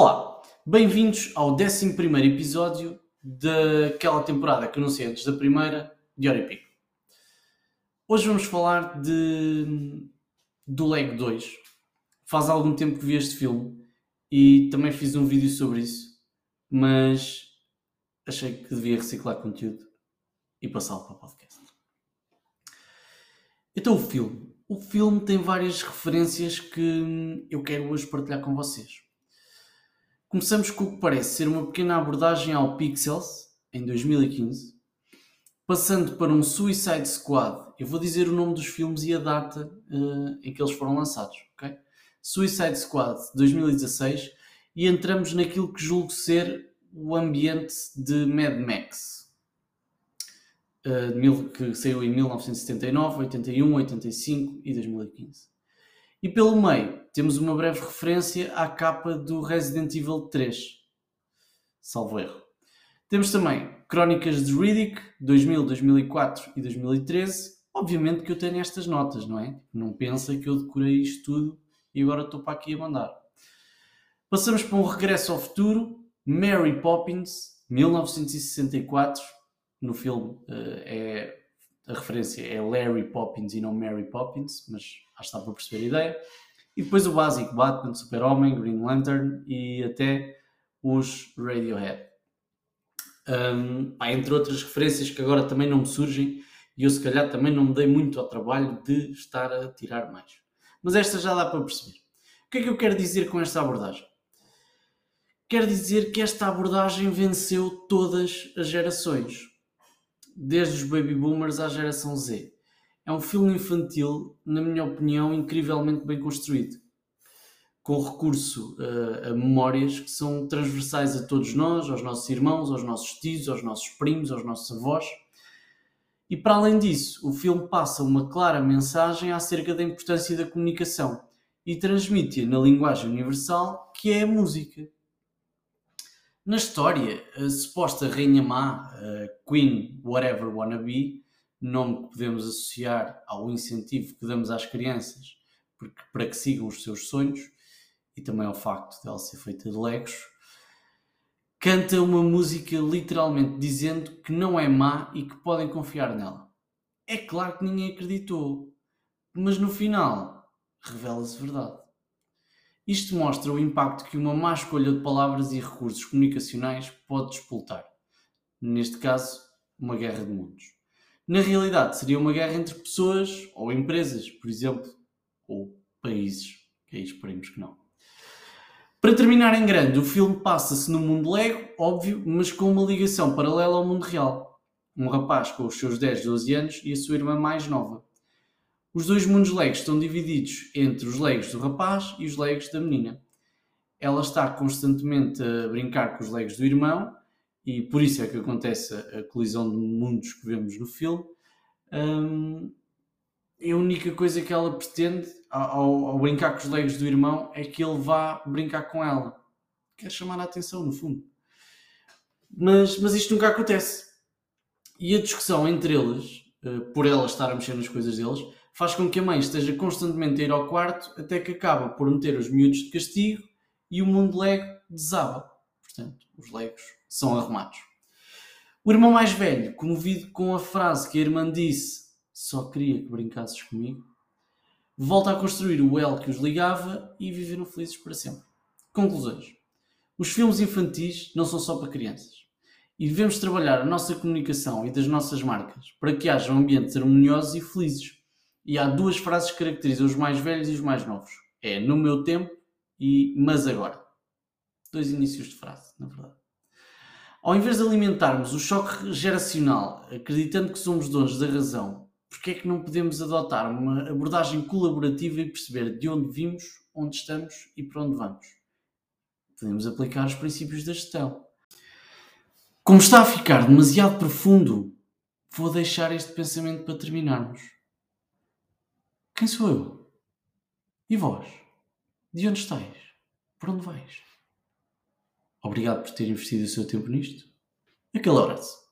Olá, bem-vindos ao 11 episódio daquela temporada que anunciei antes da primeira, de hora pico. Hoje vamos falar de do Leg 2. Faz algum tempo que vi este filme e também fiz um vídeo sobre isso, mas achei que devia reciclar conteúdo e passá-lo para o podcast. Então, o filme. O filme tem várias referências que eu quero hoje partilhar com vocês. Começamos com o que parece ser uma pequena abordagem ao Pixels, em 2015, passando para um Suicide Squad. Eu vou dizer o nome dos filmes e a data uh, em que eles foram lançados. Okay? Suicide Squad 2016 e entramos naquilo que julgo ser o ambiente de Mad Max, uh, que saiu em 1979, 81, 85 e 2015. E pelo meio temos uma breve referência à capa do Resident Evil 3, salvo erro. Temos também Crónicas de Riddick, 2000, 2004 e 2013. Obviamente que eu tenho estas notas, não é? Não pensa que eu decorei isto tudo e agora estou para aqui a mandar. Passamos para um regresso ao futuro, Mary Poppins, 1964. No filme uh, é a referência é Larry Poppins e não Mary Poppins, mas acho que está para perceber a ideia. E depois o básico, Batman, Super-Homem, Green Lantern e até os Radiohead. Um, entre outras referências que agora também não me surgem e eu se calhar também não me dei muito ao trabalho de estar a tirar mais. Mas esta já dá para perceber. O que é que eu quero dizer com esta abordagem? Quero dizer que esta abordagem venceu todas as gerações desde os baby boomers à geração Z. É um filme infantil, na minha opinião, incrivelmente bem construído, com recurso uh, a memórias que são transversais a todos nós, aos nossos irmãos, aos nossos tios, aos nossos primos, aos nossos avós. E para além disso, o filme passa uma clara mensagem acerca da importância da comunicação e transmite-a na linguagem universal que é a música. Na história, a suposta Rainha Má, Queen Whatever Wanna Be, nome que podemos associar ao incentivo que damos às crianças porque, para que sigam os seus sonhos e também ao facto de ela ser feita de legos, canta uma música literalmente dizendo que não é má e que podem confiar nela. É claro que ninguém acreditou, mas no final revela-se verdade. Isto mostra o impacto que uma má escolha de palavras e recursos comunicacionais pode despoltar. Neste caso, uma guerra de mundos. Na realidade, seria uma guerra entre pessoas ou empresas, por exemplo, ou países, que aí esperemos que não. Para terminar em grande, o filme passa-se no mundo Lego, óbvio, mas com uma ligação paralela ao mundo real. Um rapaz com os seus 10, 12 anos e a sua irmã mais nova. Os dois mundos legos estão divididos entre os legos do rapaz e os legos da menina. Ela está constantemente a brincar com os legos do irmão e por isso é que acontece a colisão de mundos que vemos no filme. Hum, a única coisa que ela pretende ao, ao, brincar com os legos do irmão é que ele vá brincar com ela. Quer chamar a atenção, no fundo. Mas, mas isto nunca acontece. E a discussão entre eles, eh, por ela estar a mexer nas coisas deles, faz com que a mãe esteja constantemente a ir ao quarto até que acaba por meter os miúdos de castigo e o mundo Lego desaba. Portanto, os Legos são arrumados. O irmão mais velho, comovido com a frase que a irmã disse: Só queria que brincasses comigo, volta a construir o elo que os ligava e viveram felizes para sempre. Conclusões: Os filmes infantis não são só para crianças. E devemos trabalhar a nossa comunicação e das nossas marcas para que haja ambientes harmoniosos e felizes e há duas frases que caracterizam os mais velhos e os mais novos. É no meu tempo e mas agora. Dois inícios de frase, na verdade. Ao invés de alimentarmos o choque geracional, acreditando que somos donos da razão, porque é que não podemos adotar uma abordagem colaborativa e perceber de onde vimos, onde estamos e para onde vamos? Podemos aplicar os princípios da gestão. Como está a ficar demasiado profundo, vou deixar este pensamento para terminarmos. Quem sou eu? E vós? De onde estáis? Por onde vais? Obrigado por ter investido o seu tempo nisto. Aquele abraço.